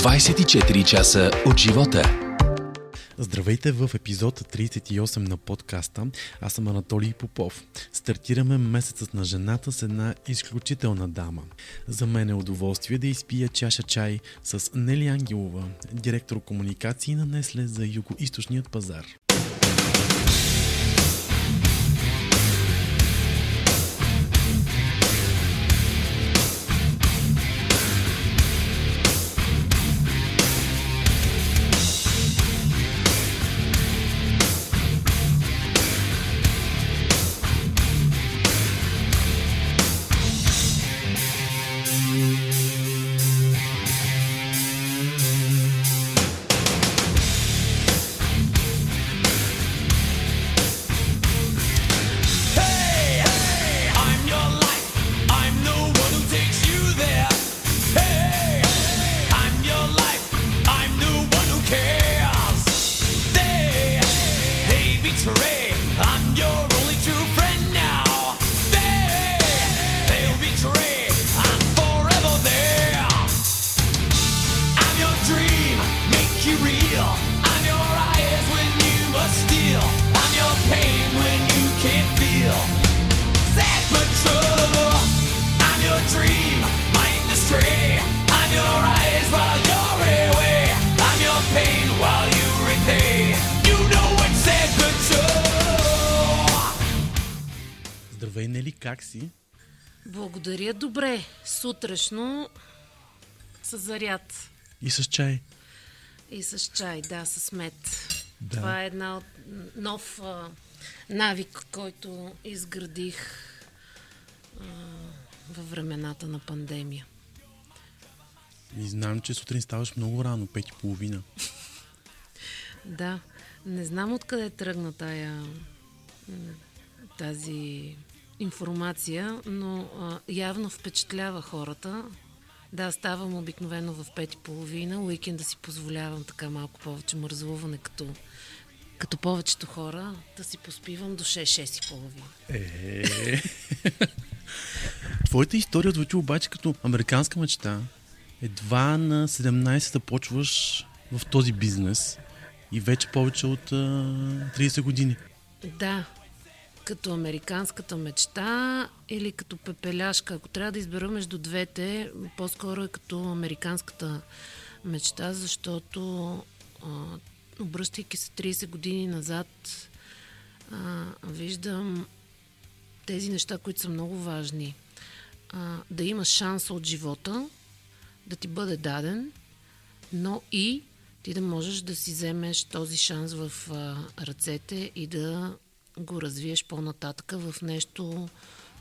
24 часа от живота. Здравейте в епизод 38 на подкаста. Аз съм Анатолий Попов. Стартираме месецът на жената с една изключителна дама. За мен е удоволствие да изпия чаша чай с Нели Ангелова, директор комуникации на Несле за юго-источният пазар. Здравей, Нели, как си? Благодаря, добре. Сутрешно с заряд И с чай. и с чай, да, с мед. Да. Това е една от нов а, навик, който изградих а, във времената на пандемия. И знам, че сутрин ставаш много рано, пет и половина. Да, не знам откъде тръгна тая, тази информация, но а, явно впечатлява хората. Да, ставам обикновено в пет и половина. Уикенда си позволявам така малко повече мързлуване, като, като повечето хора, да си поспивам до 6-6 и половина. Е. Твоята история звучи обаче като американска мечта. Едва на 17-та почваш в този бизнес и вече повече от а, 30 години. Да, като американската мечта или като пепеляшка. Ако трябва да избера между двете, по-скоро е като американската мечта, защото обръщайки се 30 години назад, виждам тези неща, които са много важни. Да имаш шанса от живота, да ти бъде даден, но и ти да можеш да си вземеш този шанс в ръцете и да го развиеш по-нататъка в нещо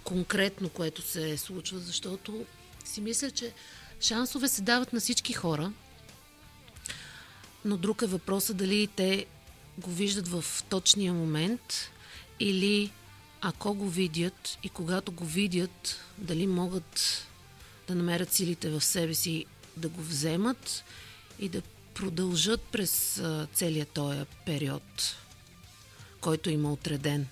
конкретно, което се случва, защото си мисля, че шансове се дават на всички хора, но друг е въпросът дали те го виждат в точния момент или ако го видят и когато го видят, дали могат да намерят силите в себе си да го вземат и да продължат през целия този период, който има отреден.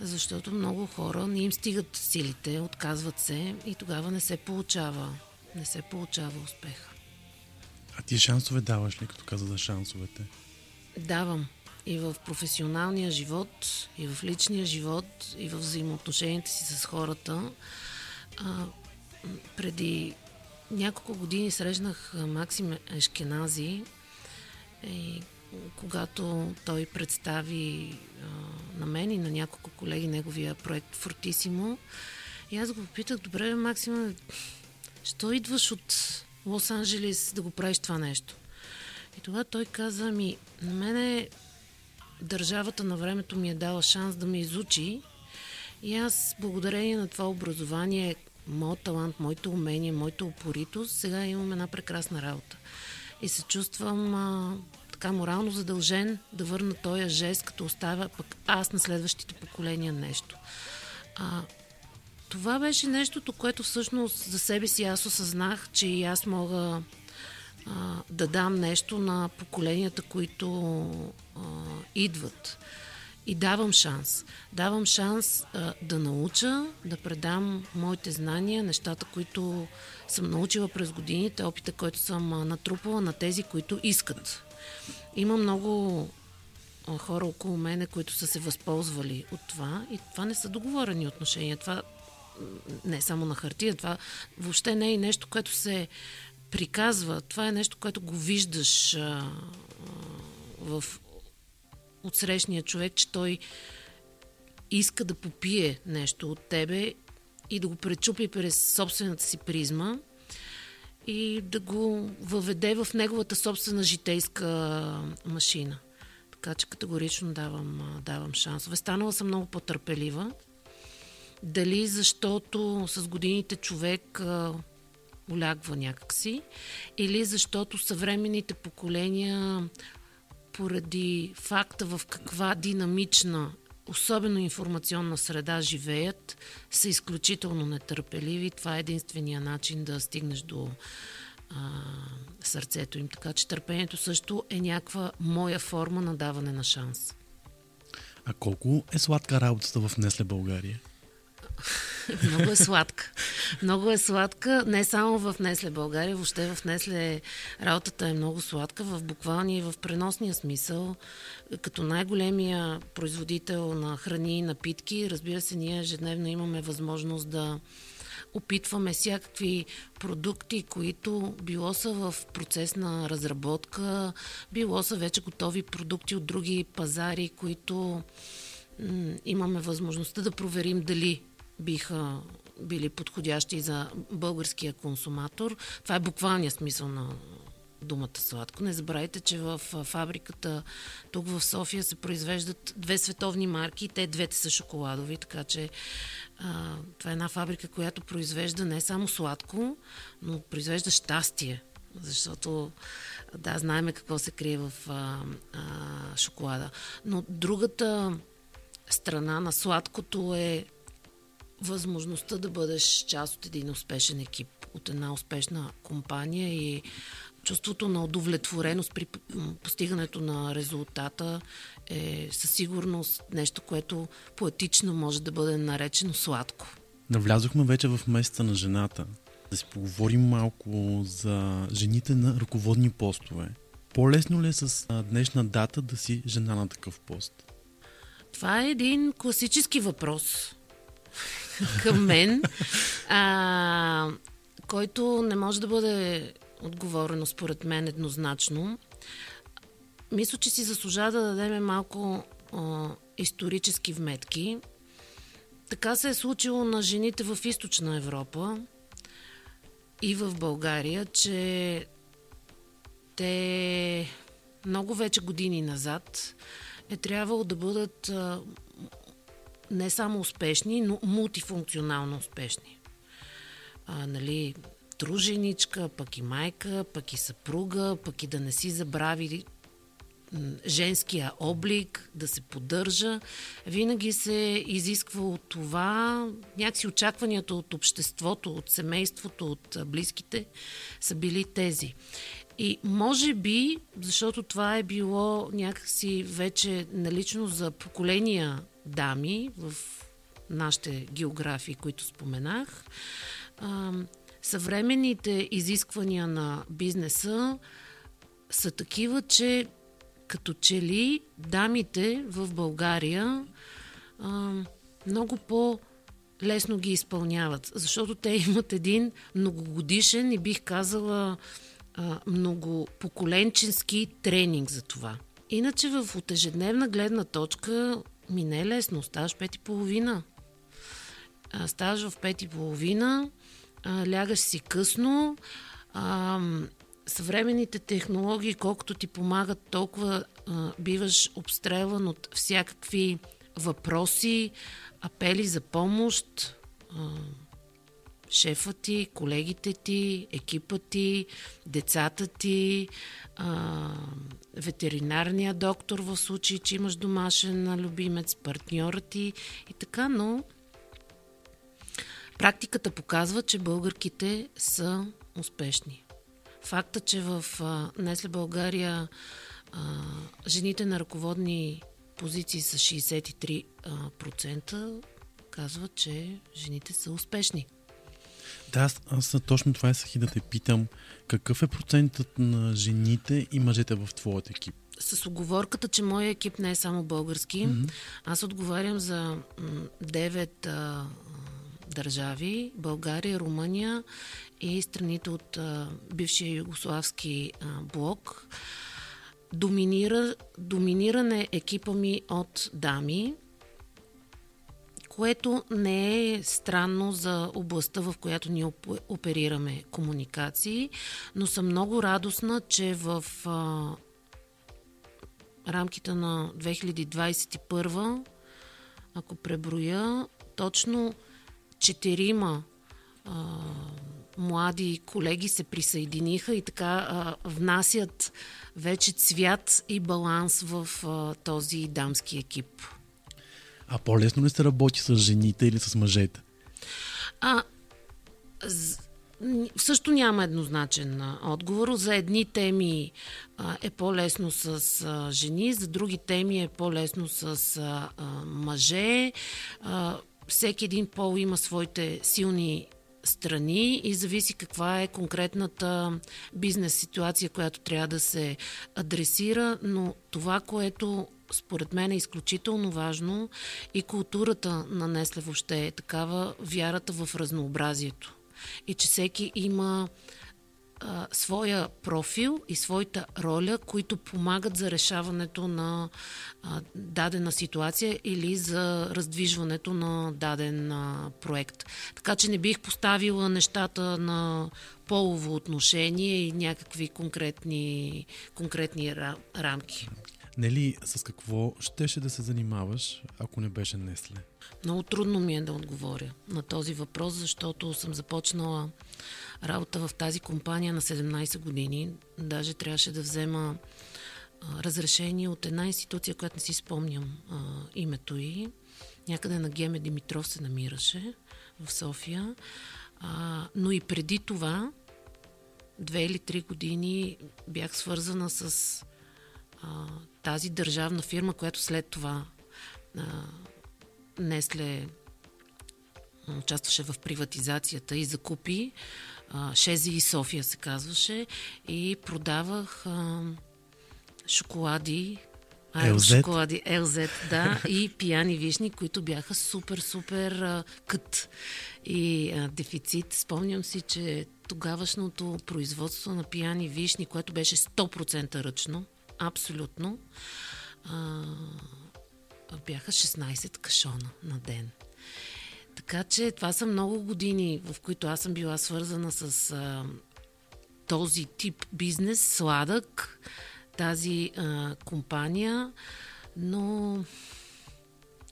Защото много хора не им стигат силите, отказват се и тогава не се получава. Не се получава успех. А ти шансове даваш ли, като каза за шансовете? Давам и в професионалния живот, и в личния живот, и в взаимоотношенията си с хората. А, преди няколко години срещнах Максим Ешкенази и когато той представи а, на мен и на няколко колеги неговия проект Фортисимо, и аз го попитах, добре, Максима, що идваш от Лос-Анджелес да го правиш това нещо? И тогава той каза ми, на мене държавата на времето ми е дала шанс да ме изучи и аз благодарение на това образование, моят талант, моите умения, моята упоритост, сега имам една прекрасна работа. И се чувствам а, така морално задължен да върна този жест, като оставя пък аз на следващите поколения нещо. А, това беше нещото, което всъщност за себе си аз осъзнах, че и аз мога а, да дам нещо на поколенията, които а, идват. И давам шанс. Давам шанс а, да науча, да предам моите знания, нещата, които съм научила през годините, опита, който съм натрупала на тези, които искат. Има много хора около мене, които са се възползвали от това и това не са договорени отношения. Това не е само на хартия, това въобще не е нещо, което се приказва. Това е нещо, което го виждаш а, а, в от срещния човек, че той иска да попие нещо от тебе и да го пречупи през собствената си призма и да го въведе в неговата собствена житейска машина. Така че категорично давам, давам шансове. Станала съм много по-търпелива. Дали защото с годините човек а, улягва някакси, или защото съвременните поколения поради факта в каква динамична, особено информационна среда живеят, са изключително нетърпеливи. Това е единствения начин да стигнеш до а, сърцето им. Така че търпението също е някаква моя форма на даване на шанс. А колко е сладка работата в Несле България? Много е сладка. Много е сладка, не само в Несле България, въобще в Несле работата е много сладка, в буквалния и в преносния смисъл. Като най-големия производител на храни и напитки, разбира се, ние ежедневно имаме възможност да опитваме всякакви продукти, които било са в процес на разработка, било са вече готови продукти от други пазари, които имаме възможността да проверим дали биха били подходящи за българския консуматор. Това е буквалният смисъл на думата сладко. Не забравяйте, че в фабриката тук в София се произвеждат две световни марки те двете са шоколадови, така че а, това е една фабрика, която произвежда не само сладко, но произвежда щастие. Защото, да, знаеме какво се крие в а, а, шоколада. Но другата страна на сладкото е възможността да бъдеш част от един успешен екип, от една успешна компания и чувството на удовлетвореност при постигането на резултата е със сигурност нещо, което поетично може да бъде наречено сладко. Навлязохме вече в месеца на жената. Да си поговорим малко за жените на ръководни постове. По-лесно ли е с днешна дата да си жена на такъв пост? Това е един класически въпрос към мен, а, който не може да бъде отговорено според мен еднозначно. Мисля, че си заслужава да дадем малко а, исторически вметки. Така се е случило на жените в източна Европа и в България, че те много вече години назад е трябвало да бъдат не само успешни, но мултифункционално успешни. А, нали, труженичка, пък и майка, пък и съпруга, пък и да не си забрави женския облик, да се поддържа. Винаги се изисква от това, някакси очакванията от обществото, от семейството, от близките са били тези. И може би, защото това е било някакси вече налично за поколения дами в нашите географии, които споменах, съвременните изисквания на бизнеса са такива, че като че ли дамите в България а, много по- лесно ги изпълняват, защото те имат един многогодишен и бих казала а, многопоколенчески тренинг за това. Иначе в от ежедневна гледна точка ми не е лесно. Ставаш пет и половина. А, ставаш в пет и половина, а, лягаш си късно. А, съвременните технологии, колкото ти помагат, толкова а, биваш обстрелван от всякакви въпроси, апели за помощ. А, шефа ти, колегите ти, екипа ти, децата ти, а, ветеринарния доктор в случай, че имаш домашен любимец, партньора ти и така, но практиката показва, че българките са успешни. Факта, че в а, Несле България а, жените на ръководни позиции с 63% казват, че жените са успешни. Да, аз, аз точно това исках и да те питам. Какъв е процентът на жените и мъжете в твоят екип? С оговорката, че моя екип не е само български, mm-hmm. аз отговарям за м, 9 а, държави България, Румъния и страните от а, бившия югославски а, блок. Доминира, доминиран е екипа ми от дами, което не е странно за областта, в която ние оп- оперираме комуникации, но съм много радостна, че в а, рамките на 2021, ако преброя, точно четирима млади колеги се присъединиха и така а, внасят вече цвят и баланс в а, този дамски екип. А по-лесно ли се работи с жените или с мъжете? А, също няма еднозначен отговор. За едни теми е по-лесно с жени, за други теми е по-лесно с мъже. Всеки един пол има своите силни страни и зависи каква е конкретната бизнес ситуация, която трябва да се адресира, но това, което според мен е изключително важно и културата на Несле въобще е такава, вярата в разнообразието. И че всеки има а, своя профил и своята роля, които помагат за решаването на а, дадена ситуация или за раздвижването на даден а, проект. Така че не бих поставила нещата на полово отношение и някакви конкретни, конкретни ра- рамки. Нели, с какво щеше да се занимаваш, ако не беше Несле? Много трудно ми е да отговоря на този въпрос, защото съм започнала работа в тази компания на 17 години. Даже трябваше да взема разрешение от една институция, която не си спомням а, името й. Някъде на Геме Димитров се намираше в София. А, но и преди това, две или три години, бях свързана с а, тази държавна фирма, която след това а, Несле участваше в приватизацията и закупи. А, Шези и София се казваше. И продавах а, шоколади. LZ? шоколади LZ, да, и пияни вишни, които бяха супер, супер а, кът и а, дефицит. Спомням си, че тогавашното производство на пияни вишни, което беше 100% ръчно, абсолютно, а, бяха 16 кашона на ден. Така че това са много години, в които аз съм била свързана с а, този тип бизнес, сладък, тази а, компания, но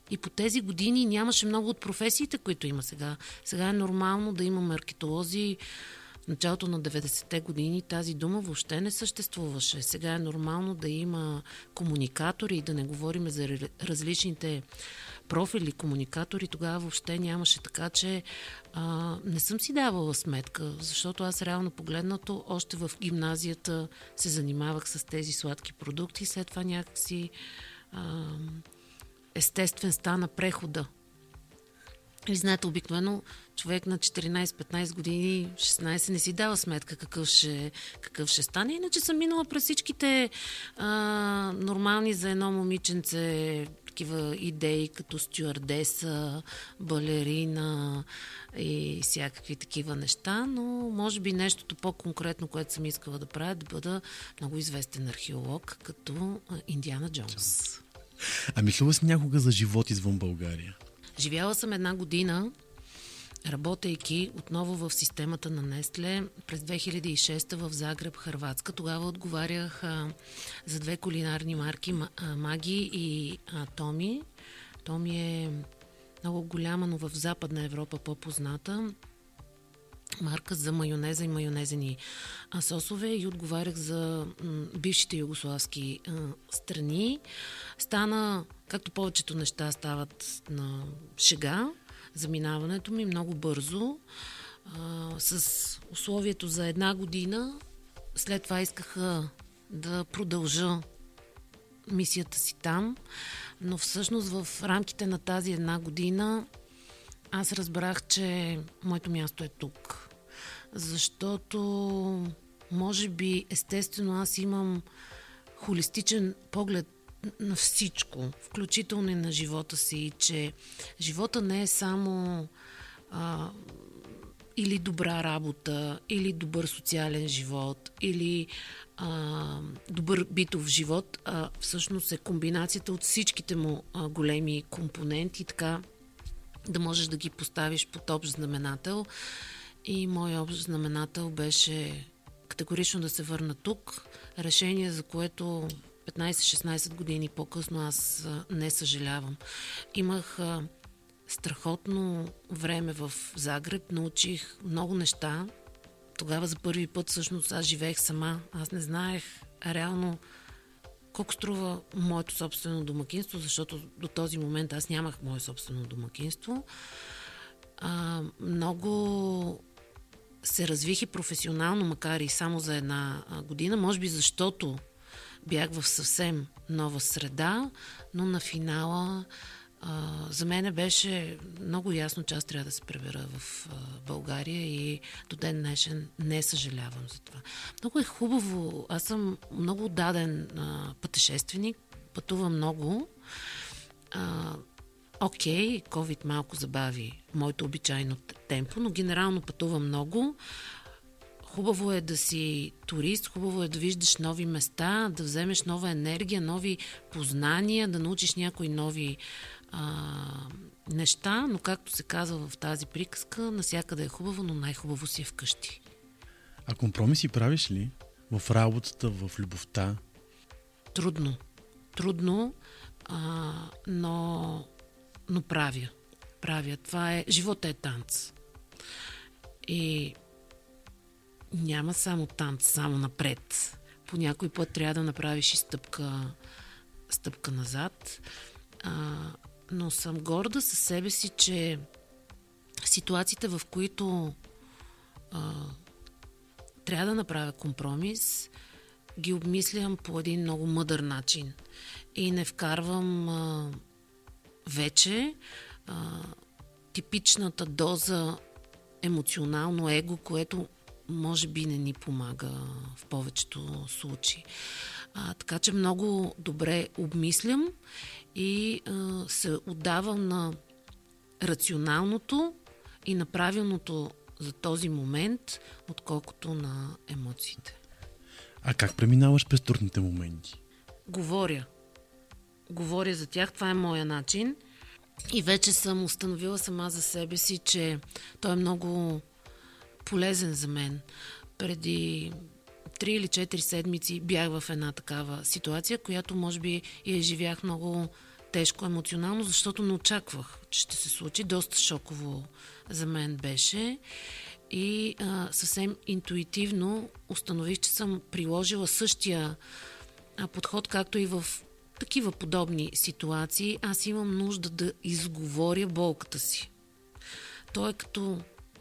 и по тези години нямаше много от професиите, които има сега. Сега е нормално да има маркетолози. Началото на 90-те години тази дума въобще не съществуваше. Сега е нормално да има комуникатори и да не говорим за различните профили комуникатори. Тогава въобще нямаше така, че а, не съм си давала сметка, защото аз реално погледнато още в гимназията се занимавах с тези сладки продукти. След това някакси а, естествен стана прехода. И знаете, обикновено човек на 14-15 години, 16 не си дава сметка какъв ще, какъв ще стане. Иначе съм минала през всичките а, нормални за едно момиченце такива идеи, като стюардеса, балерина и всякакви такива неща, но може би нещото по-конкретно, което съм искала да правя, да бъда много известен археолог, като Индиана Джонс. А мислила си някога за живот извън България? Живяла съм една година, работейки отново в системата на Нестле през 2006 в Загреб, Харватска. Тогава отговарях а, за две кулинарни марки Ма- а, Маги и а, Томи. Томи е много голяма, но в Западна Европа по-позната марка за майонеза и майонезени сосове и отговарях за бившите югославски страни. Стана, както повечето неща стават на шега, заминаването ми много бързо, с условието за една година. След това искаха да продължа мисията си там. Но всъщност в рамките на тази една година аз разбрах, че моето място е тук. Защото, може би, естествено, аз имам холистичен поглед на всичко, включително и на живота си, че живота не е само а, или добра работа, или добър социален живот, или а, добър битов живот, а всъщност е комбинацията от всичките му а, големи компоненти, така да можеш да ги поставиш под общ знаменател. И мой общ знаменател беше категорично да се върна тук. Решение, за което 15-16 години по-късно аз не съжалявам. Имах страхотно време в Загреб, научих много неща. Тогава за първи път всъщност аз живеех сама. Аз не знаех реално колко струва моето собствено домакинство, защото до този момент аз нямах мое собствено домакинство. А, много се развих и професионално, макар и само за една година, може би защото бях в съвсем нова среда, но на финала а, за мен беше много ясно, че аз трябва да се пребера в а, България и до ден днешен не съжалявам за това. Много е хубаво. Аз съм много даден а, пътешественик, пътувам много. А, Окей, COVID малко забави моето обичайно темпо, но генерално пътувам много. Хубаво е да си турист, хубаво е да виждаш нови места, да вземеш нова енергия, нови познания, да научиш някои нови а, неща, но както се казва в тази приказка, насякъде е хубаво, но най-хубаво си е вкъщи. А компромиси правиш ли в работата, в любовта? Трудно. Трудно, а, но, но правя. Правя. Това е... Живота е танц. И няма само танц, само напред. По някой път трябва да направиш и стъпка, стъпка назад. А, но съм горда със себе си, че ситуациите, в които а, трябва да направя компромис, ги обмислям по един много мъдър начин. И не вкарвам а, вече а, типичната доза емоционално его, което може би не ни помага в повечето случаи. А, така че много добре обмислям и а, се отдавам на рационалното и на правилното за този момент, отколкото на емоциите. А как преминаваш през трудните моменти? Говоря. Говоря за тях, това е моя начин. И вече съм установила сама за себе си, че той е много полезен за мен. Преди три или четири седмици бях в една такава ситуация, която може би я изживях много тежко емоционално, защото не очаквах, че ще се случи. Доста шоково за мен беше. И а, съвсем интуитивно установих, че съм приложила същия подход, както и в такива подобни ситуации. Аз имам нужда да изговоря болката си. То е като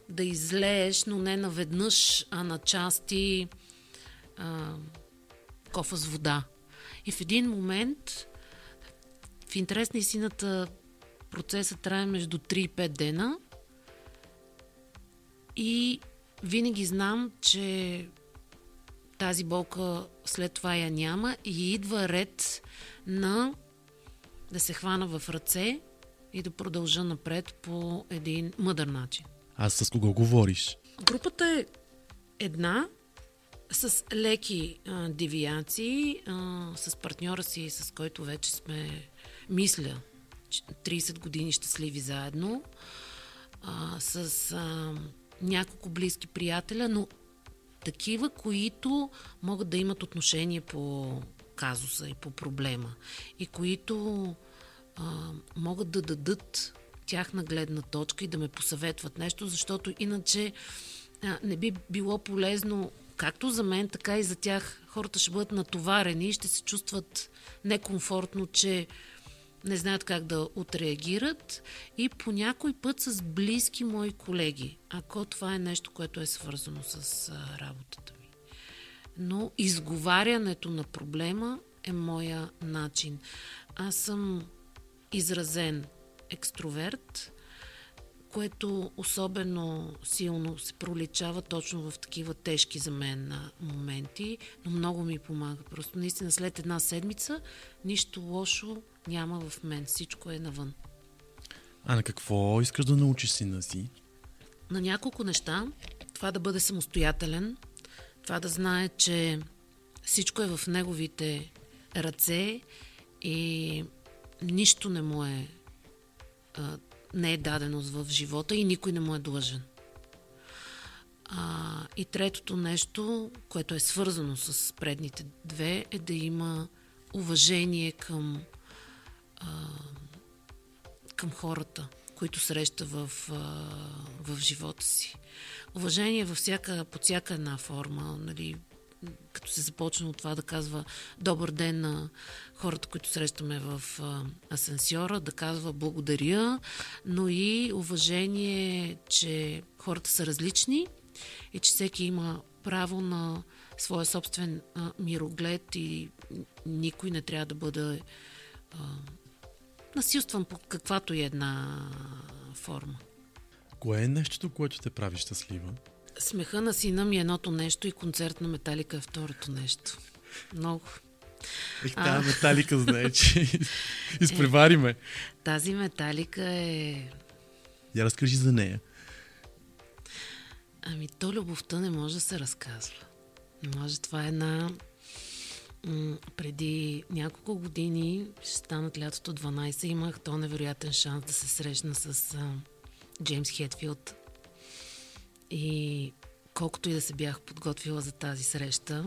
да излееш, но не наведнъж, а на части а, кофа с вода. И в един момент, в интерес на истината, процесът трае между 3 и 5 дена и винаги знам, че тази болка след това я няма и идва ред на да се хвана в ръце и да продължа напред по един мъдър начин. А с кого говориш? Групата е една с леки а, девиации, а, с партньора си, с който вече сме, мисля, 30 години щастливи заедно, а, с а, няколко близки приятеля, но такива, които могат да имат отношение по казуса и по проблема и които а, могат да дадат тяхна гледна точка и да ме посъветват нещо, защото иначе а, не би било полезно както за мен, така и за тях. Хората ще бъдат натоварени и ще се чувстват некомфортно, че не знаят как да отреагират и по някой път с близки мои колеги, ако това е нещо, което е свързано с работата ми. Но изговарянето на проблема е моя начин. Аз съм изразен екстроверт, което особено силно се проличава точно в такива тежки за мен моменти, но много ми помага. Просто наистина след една седмица нищо лошо няма в мен. Всичко е навън. А на какво искаш да научиш сина си? на няколко неща. Това да бъде самостоятелен, това да знае, че всичко е в неговите ръце и нищо не му е а, не е дадено в живота и никой не му е длъжен. А, и третото нещо, което е свързано с предните две, е да има уважение към, а, към хората, които среща в, а, в живота си. Уважение във всяка, под всяка една форма, нали, като се започне от това да казва добър ден на хората, които срещаме в асансьора, да казва благодаря, но и уважение, че хората са различни и че всеки има право на своя собствен а, мироглед и никой не трябва да бъде а, насилстван по каквато и една форма. Кое е нещото, което те прави щастлива? Смеха на сина ми е едното нещо и концерт на Металика е второто нещо. Много. Ех, тази металика знае, че изпревари ме. Тази Металика е... Я разкажи за нея. Ами то любовта не може да се разказва. Не може. Това е една... М- преди няколко години, ще станат лятото 12, имах то невероятен шанс да се срещна с а, Джеймс Хетфилд. И колкото и да се бях подготвила за тази среща,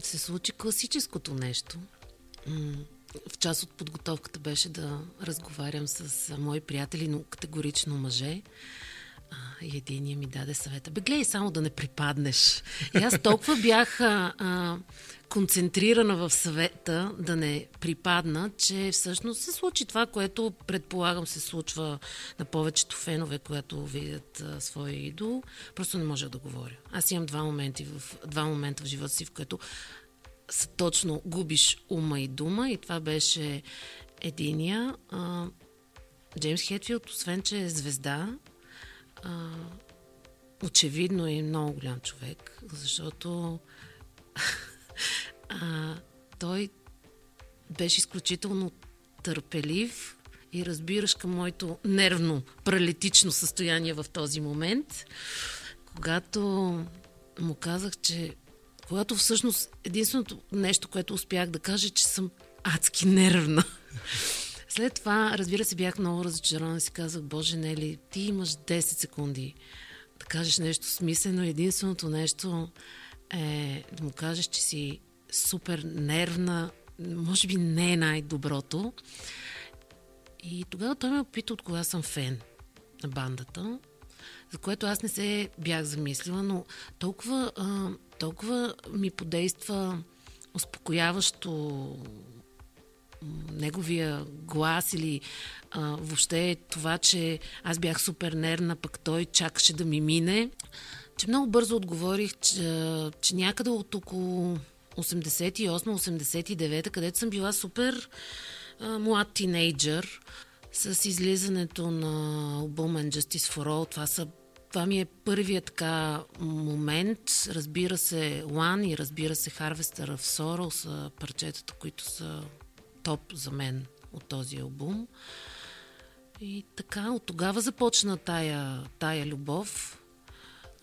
се случи класическото нещо. В част от подготовката беше да разговарям с мои приятели, но категорично мъже. Единия ми даде съвета. Бе, гледай само да не припаднеш. И аз толкова бях а, а, концентрирана в съвета да не припадна, че всъщност се случи това, което предполагам се случва на повечето фенове, когато видят а, своя идол. Просто не можех да говоря. Аз имам два, моменти в, два момента в живота си, в които са точно губиш ума и дума и това беше единия. А, Джеймс Хетфилд, освен че е звезда, а, очевидно е много голям човек, защото а, той беше изключително търпелив и разбираш към моето нервно, паралитично състояние в този момент, когато му казах, че когато всъщност единственото нещо, което успях да кажа, е, че съм адски нервна. След това, разбира се, бях много разочарована и си казах, Боже, Нели, ти имаш 10 секунди да кажеш нещо смислено. Единственото нещо е да му кажеш, че си супер нервна, може би не е най-доброто. И тогава той ме опита от кога съм фен на бандата, за което аз не се бях замислила, но толкова, а, толкова ми подейства успокояващо неговия глас или а, въобще това, че аз бях супер нервна, пък той чакаше да ми мине, че много бързо отговорих, че, че някъде от около 88-89, където съм била супер а, млад тинейджър, с излизането на албум And Justice for All. Това, са, това ми е първият така момент. Разбира се, One и разбира се Harvester of Sorrow са парчетата, които са топ за мен от този албум. И така, от тогава започна тая, тая любов,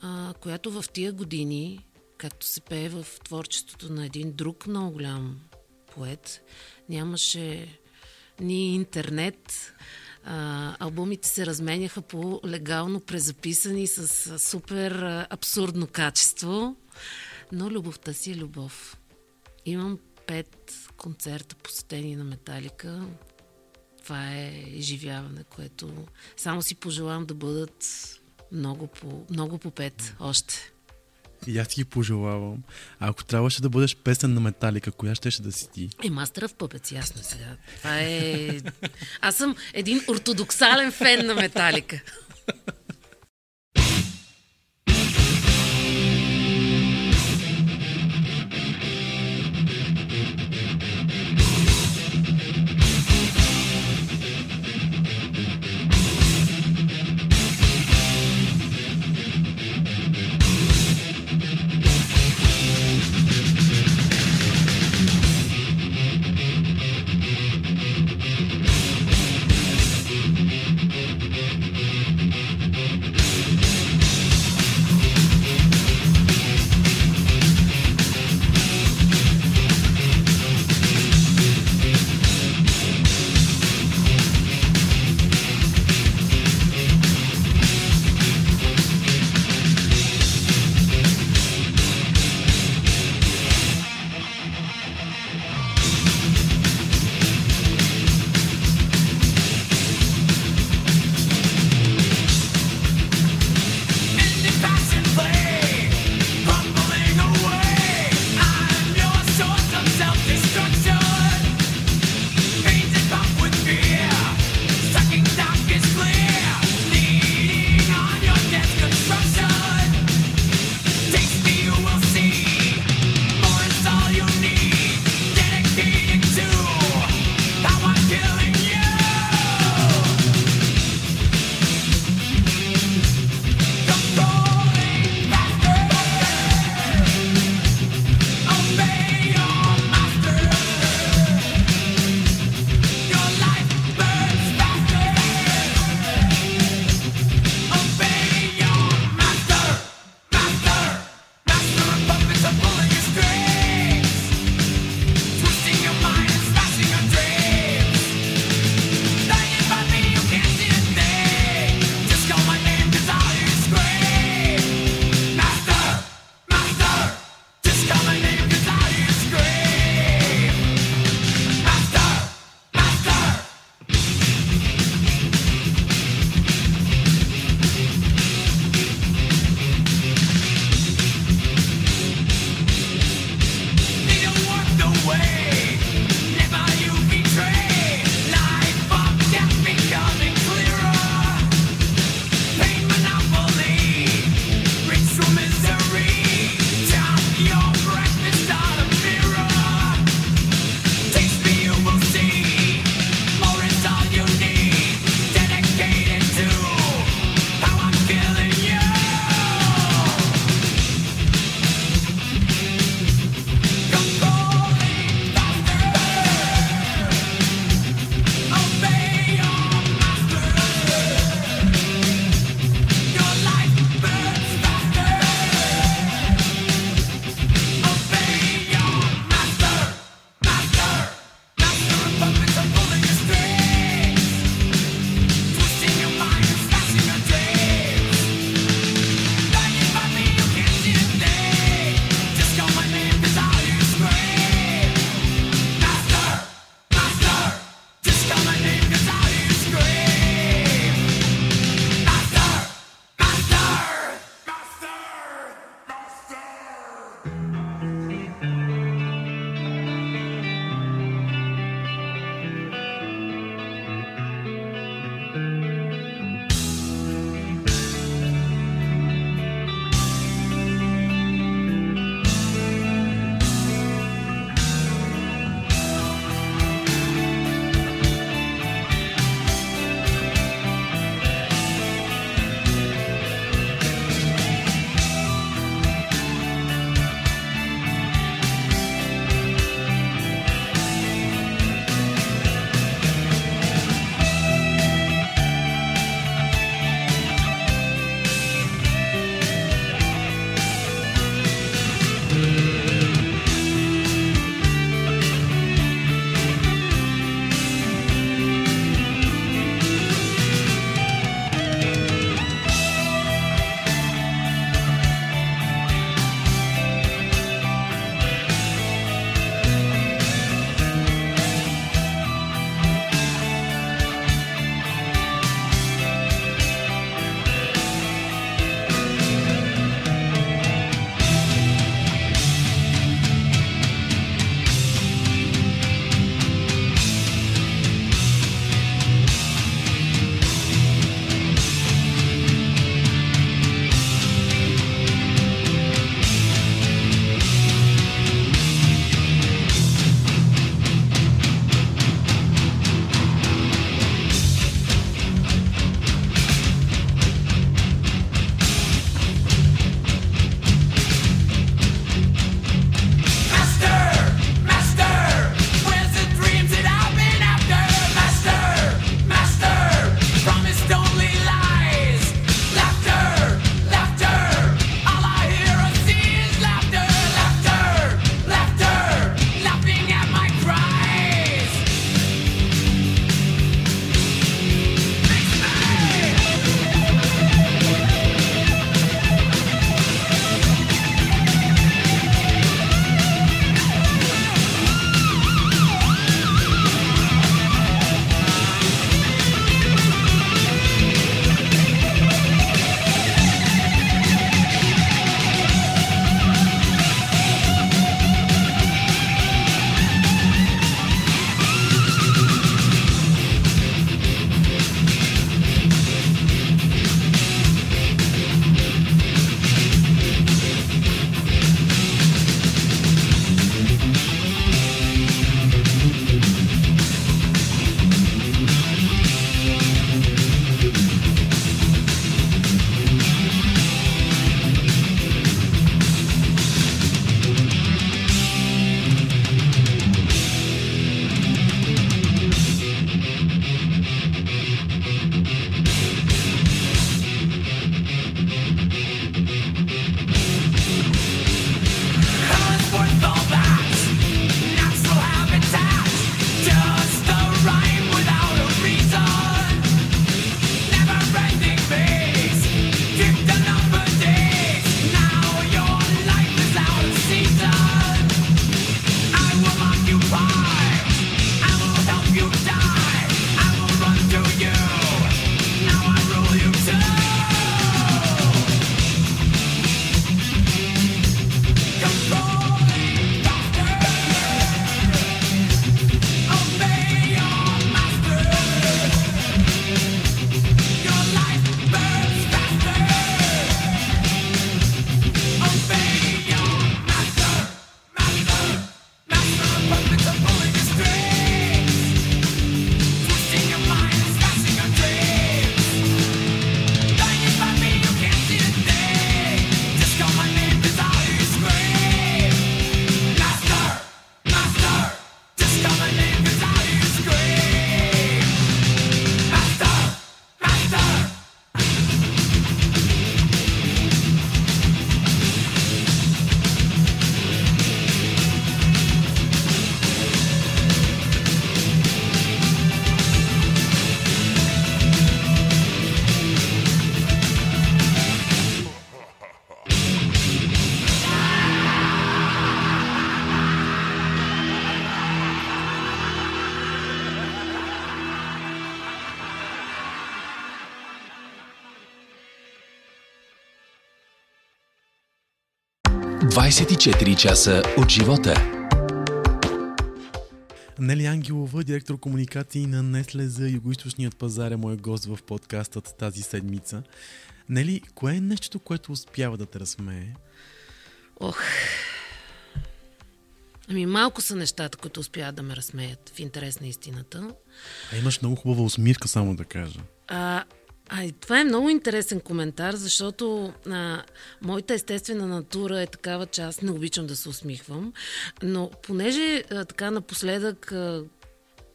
а, която в тия години, както се пее в творчеството на един друг много голям поет, нямаше ни интернет. А, албумите се разменяха по легално презаписани с супер абсурдно качество, но любовта си е любов. Имам пет концерта посетени на Металика. Това е изживяване, което само си пожелавам да бъдат много по, много по пет още. И аз ти ги пожелавам. А ако трябваше да бъдеш песен на Металика, коя щеше да си ти? Е, мастера в пъпец, ясно сега. Това е... Аз съм един ортодоксален фен на Металика. 24 часа от живота. Нели Ангелова, директор комуникации на Несле за Юго-Источният пазар е мой гост в подкастът тази седмица. Нели, кое е нещото, което успява да те разсмее? Ох. Ами малко са нещата, които успяват да ме разсмеят в интерес на истината. А имаш много хубава усмивка, само да кажа. А, а и това е много интересен коментар, защото а, моята естествена натура е такава, че аз не обичам да се усмихвам. Но понеже а, така напоследък а,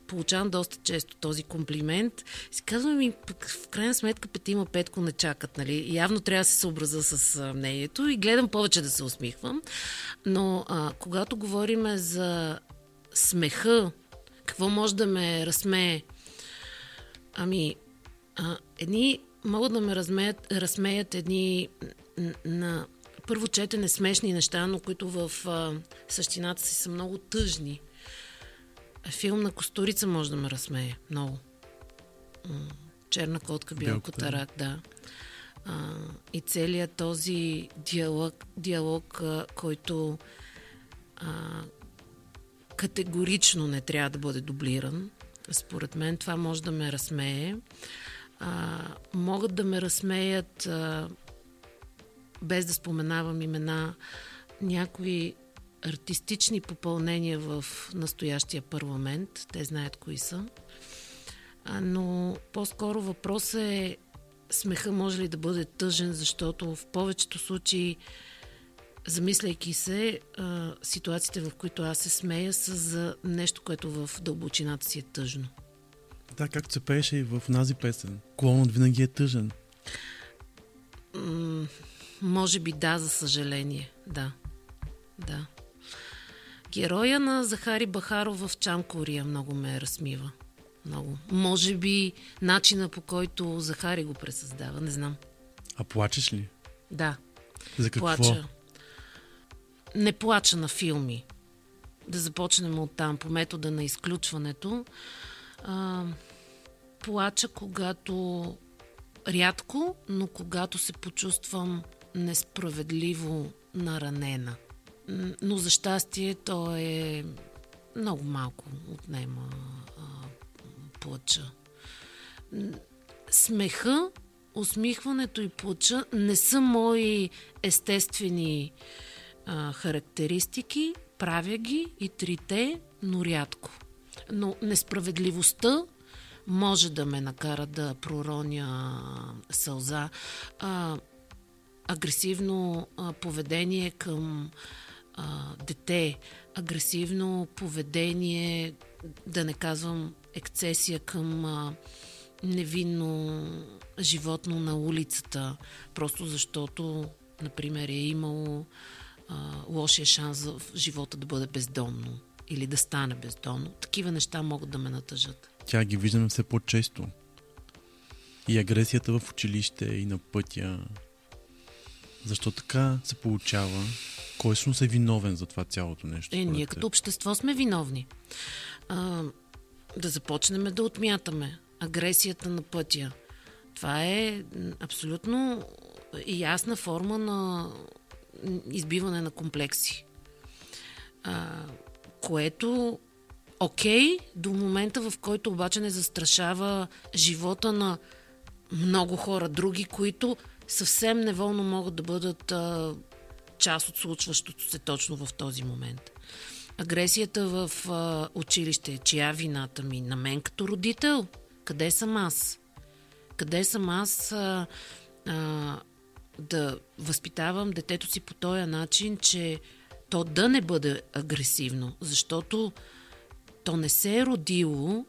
получавам доста често този комплимент, си казвам ми, пък в крайна сметка Петима Петко не чакат, нали? Явно трябва да се съобраза с мнението и гледам повече да се усмихвам. Но а, когато говорим за смеха, какво може да ме разсмее? Ами, а, едни могат да ме размеят, разсмеят едни на първо четене смешни неща, но които в а, същината си са много тъжни. Филм на Костурица може да ме разсмее много. Черна котка, бял Бял котарак. котарак, да. А, и целият този диалог, диалог а, който а, категорично не трябва да бъде дублиран. Според мен това може да ме разсмее. А, могат да ме разсмеят, а, без да споменавам имена, някои артистични попълнения в настоящия парламент. Те знаят кои са. А, но по-скоро въпросът е смеха може ли да бъде тъжен, защото в повечето случаи замисляйки се, ситуациите, в които аз се смея, са за нещо, което в дълбочината си е тъжно. Да, както се пееше и в нази песен. Клонът винаги е тъжен. М- може би да, за съжаление. Да. Да. Героя на Захари Бахаров в Чамкория много ме разсмива. Много. Може би начина по който Захари го пресъздава, не знам. А плачеш ли? Да, За какво? плача. Не плача на филми. Да започнем от там, по метода на изключването. А, плача, когато рядко, но когато се почувствам несправедливо наранена. Но за щастие то е много малко отнема а, плача. Смеха, усмихването и плача не са мои естествени а, характеристики. Правя ги и трите, но рядко. Но несправедливостта може да ме накара да пророня сълза. А, агресивно а, поведение към а, дете, агресивно поведение, да не казвам ексцесия към а, невинно животно на улицата, просто защото, например, е имало а, лошия шанс в живота да бъде бездомно или да стане бездомно. Такива неща могат да ме натъжат. Тя ги виждаме все по-често. И агресията в училище, и на пътя. Защо така се получава? Кой всъщност е виновен за това цялото нещо? Е, ние като общество сме виновни. А, да започнем да отмятаме агресията на пътя. Това е абсолютно ясна форма на избиване на комплекси. А, което окей, до момента в който обаче не застрашава живота на много хора други, които съвсем неволно могат да бъдат а, част от случващото се точно в този момент. Агресията в а, училище, чия вината ми? На мен като родител? Къде съм аз? Къде съм аз а, а, да възпитавам детето си по този начин, че то да не бъде агресивно? Защото то не се е родило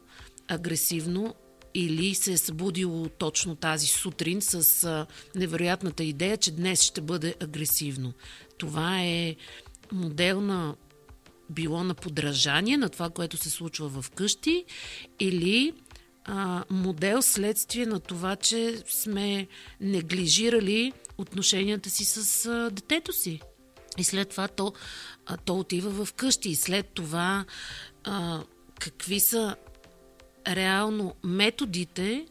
агресивно или се е събудило точно тази сутрин с а, невероятната идея, че днес ще бъде агресивно. Това е модел на било на подражание на това, което се случва в къщи или а, модел следствие на това, че сме неглижирали отношенията си с а, детето си. И след това то, то отива в къщи. И след това а, какви са реално методите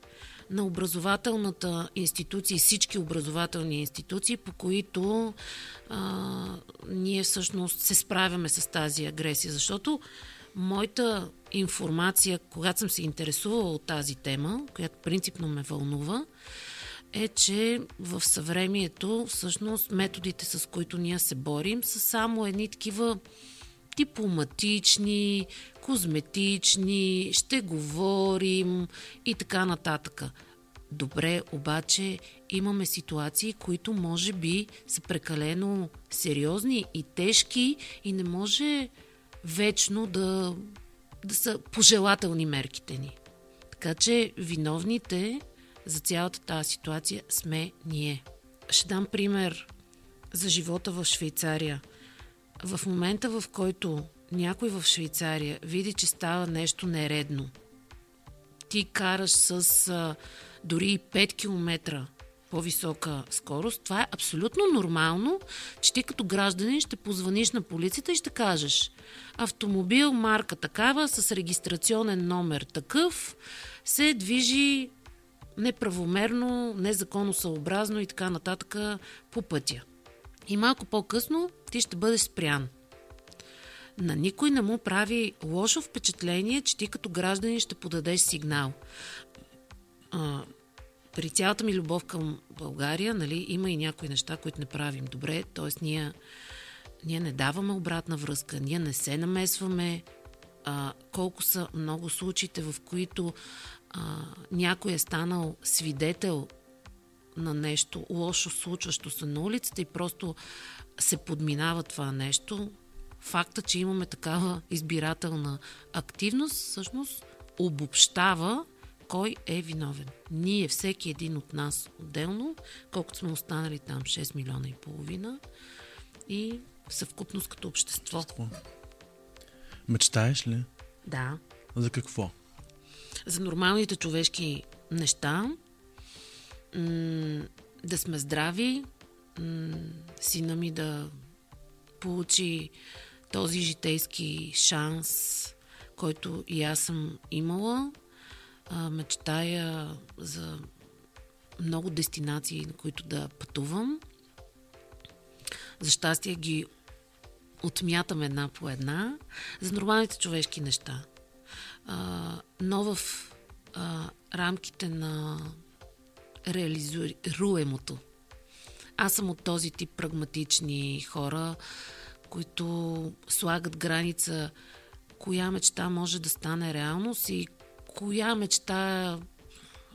на образователната институция и всички образователни институции, по които а, ние всъщност се справяме с тази агресия. Защото моята информация, когато съм се интересувала от тази тема, която принципно ме вълнува, е, че в съвремието всъщност методите, с които ние се борим, са само едни такива дипломатични, козметични, ще говорим и така нататък. Добре, обаче имаме ситуации, които може би са прекалено сериозни и тежки и не може вечно да, да са пожелателни мерките ни. Така че виновните за цялата тази ситуация сме ние. Ще дам пример за живота в Швейцария. В момента, в който някой в Швейцария види, че става нещо нередно, ти караш с а, дори 5 км по-висока скорост, това е абсолютно нормално, че ти като гражданин ще позваниш на полицията и ще кажеш автомобил марка такава с регистрационен номер такъв се движи неправомерно, незаконосъобразно и така нататък по пътя. И малко по-късно ти ще бъдеш спрян. На никой не му прави лошо впечатление, че ти като гражданин ще подадеш сигнал. А, при цялата ми любов към България, нали, има и някои неща, които не правим добре, т.е. Ние, ние не даваме обратна връзка, ние не се намесваме. А, колко са много случаите, в които а, някой е станал свидетел на нещо лошо случващо се на улицата и просто се подминава това нещо, факта, че имаме такава избирателна активност, всъщност обобщава кой е виновен. Ние, всеки един от нас отделно, колкото сме останали там 6 милиона и половина и съвкупност като общество. Мечтаеш ли? Да. За какво? За нормалните човешки неща, м- да сме здрави, м- сина ми да получи този житейски шанс, който и аз съм имала. А, мечтая за много дестинации, на които да пътувам. За щастие ги отмятам една по една. За нормалните човешки неща. Но в а, рамките на реализуемото. Аз съм от този тип прагматични хора, които слагат граница коя мечта може да стане реалност и коя мечта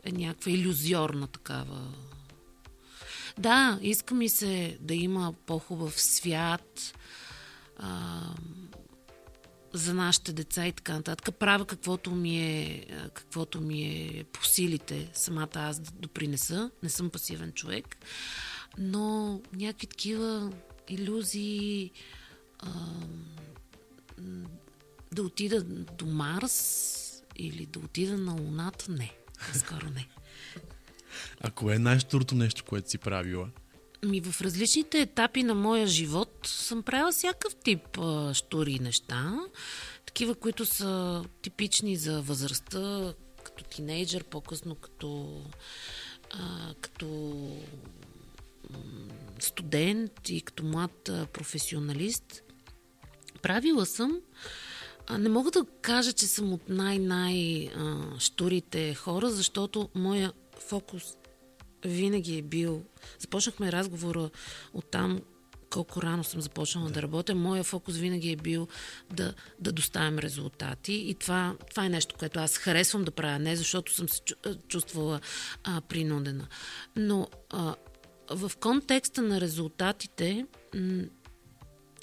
е някаква иллюзиорна такава. Да, иска ми се да има по-хубав свят а, за нашите деца и така нататък. Правя каквото ми е, каквото ми е по силите самата аз да допринеса. Не съм пасивен човек. Но някакви такива иллюзии а, да отида до Марс или да отида на Луната, не. Скоро не. А кое е най-штурото нещо, което си правила? Ми в различните етапи на моя живот съм правила всякакъв тип а, штури неща. Такива, които са типични за възрастта, като тинейджър, по-късно като, а, като студент и като млад а, професионалист. Правила съм. А, не мога да кажа, че съм от най-най-штурите хора, защото моя фокус винаги е бил. Започнахме разговора от там, колко рано съм започнала да, да работя. Моя фокус винаги е бил да, да доставям резултати. И това, това е нещо, което аз харесвам да правя, не защото съм се чу- чувствала а, принудена. Но а, в контекста на резултатите, м-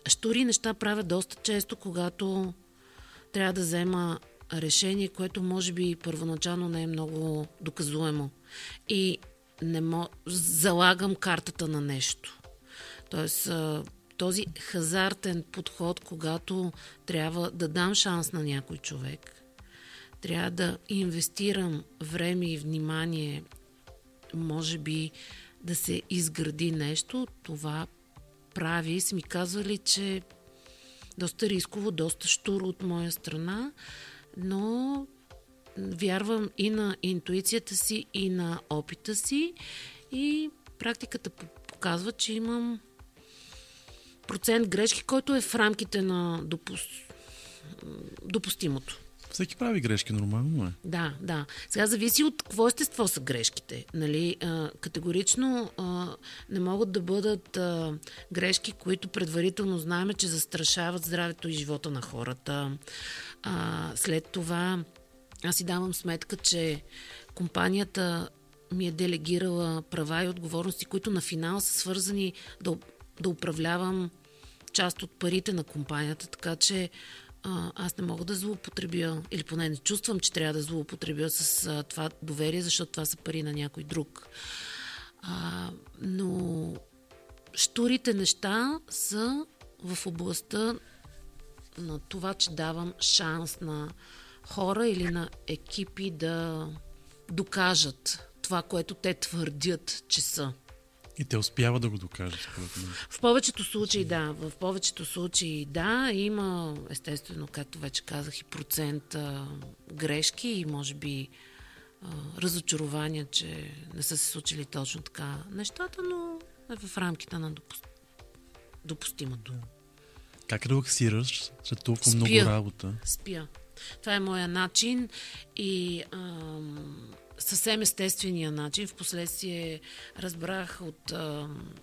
штори неща правя доста често, когато трябва да взема решение, което може би първоначално не е много доказуемо. И не мо... залагам картата на нещо. Тоест, този хазартен подход, когато трябва да дам шанс на някой човек, трябва да инвестирам време и внимание, може би да се изгради нещо, това прави. Са ми казвали, че доста рисково, доста штуро от моя страна, но вярвам и на интуицията си, и на опита си. И практиката показва, че имам процент грешки, който е в рамките на допус... допустимото. Всеки прави грешки, нормално е. Да, да. Сега зависи от какво естество са грешките. Нали? А, категорично а, не могат да бъдат а, грешки, които предварително знаем, че застрашават здравето и живота на хората. А, след това аз си давам сметка, че компанията ми е делегирала права и отговорности, които на финал са свързани да, да управлявам част от парите на компанията, така че аз не мога да злоупотребя, или поне не чувствам, че трябва да злоупотребя с а, това доверие, защото това са пари на някой друг. А, но штурите неща са в областта на това, че давам шанс на хора или на екипи да докажат това, което те твърдят, че са. И те успяват да го докажат, според мен. В повечето случаи да, в повечето случаи да, има естествено, както вече казах, и процент а, грешки и може би а, разочарования, че не са се случили точно така нещата, но е в рамките на допу- допустимото. Как релаксираш след толкова Спя. много работа? Спя. Това е моя начин и ам, съвсем естествения начин. Впоследствие разбрах от ам,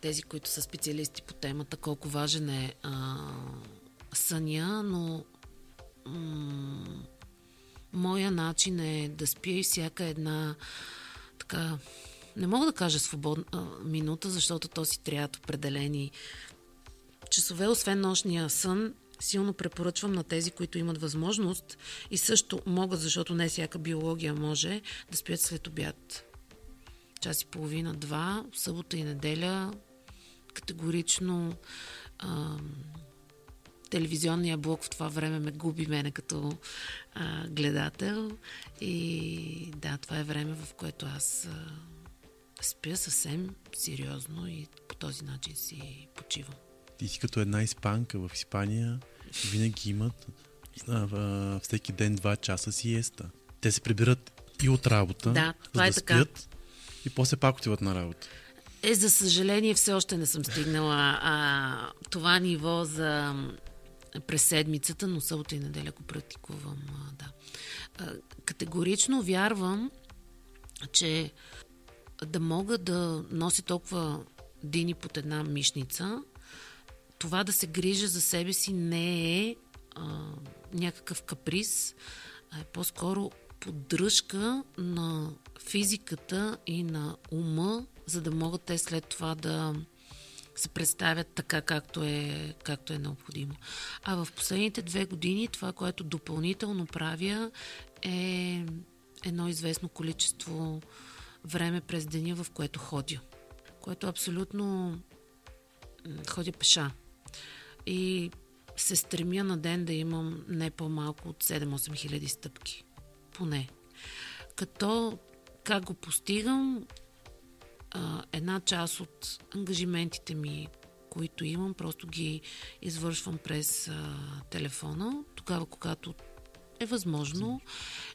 тези, които са специалисти по темата, колко важен е а, съня, но м- моя начин е да спя и всяка една така не мога да кажа свободна минута, защото то си трябват определени часове, освен нощния сън, силно препоръчвам на тези, които имат възможност и също могат, защото не всяка биология може, да спят след обяд. Час и половина, два, събота и неделя, категорично а, телевизионния блок в това време ме губи мене като а, гледател и да, това е време, в което аз а, спя съвсем сериозно и по този начин си почивам. Ти си като една испанка в Испания, винаги имат а, а, всеки ден два часа сиеста. Те се прибират и от работа, Да, за това да е така. спят и после пак отиват на работа. Е, за съжаление, все още не съм стигнала а, това ниво за през седмицата, но събота и неделя го практикувам. А, да. а, категорично вярвам, че да мога да нося толкова дини под една мишница, това да се грижа за себе си не е а, някакъв каприз, а е по-скоро поддръжка на физиката и на ума, за да могат те след това да се представят така, както е, както е необходимо. А в последните две години това, което допълнително правя е едно известно количество време през деня, в което ходя. Което абсолютно ходя пеша. И се стремя на ден да имам не по-малко от 7-8 хиляди стъпки. Поне. Като как го постигам, една част от ангажиментите ми, които имам, просто ги извършвам през а, телефона, тогава когато е възможно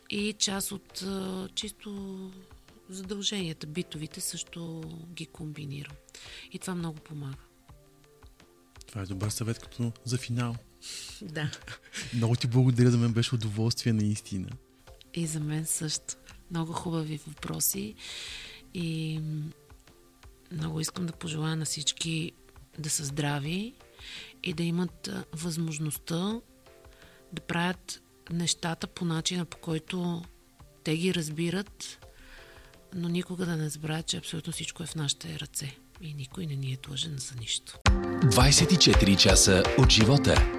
и част от а, чисто задълженията, битовите също ги комбинирам. И това много помага. Това е добър съвет като за финал. Да. Много ти благодаря, за мен беше удоволствие наистина. И за мен също. Много хубави въпроси и много искам да пожелая на всички да са здрави и да имат възможността да правят нещата по начина, по който те ги разбират, но никога да не забравят, че абсолютно всичко е в нашите ръце и никой не ни е длъжен за нищо. 24 часа от живота.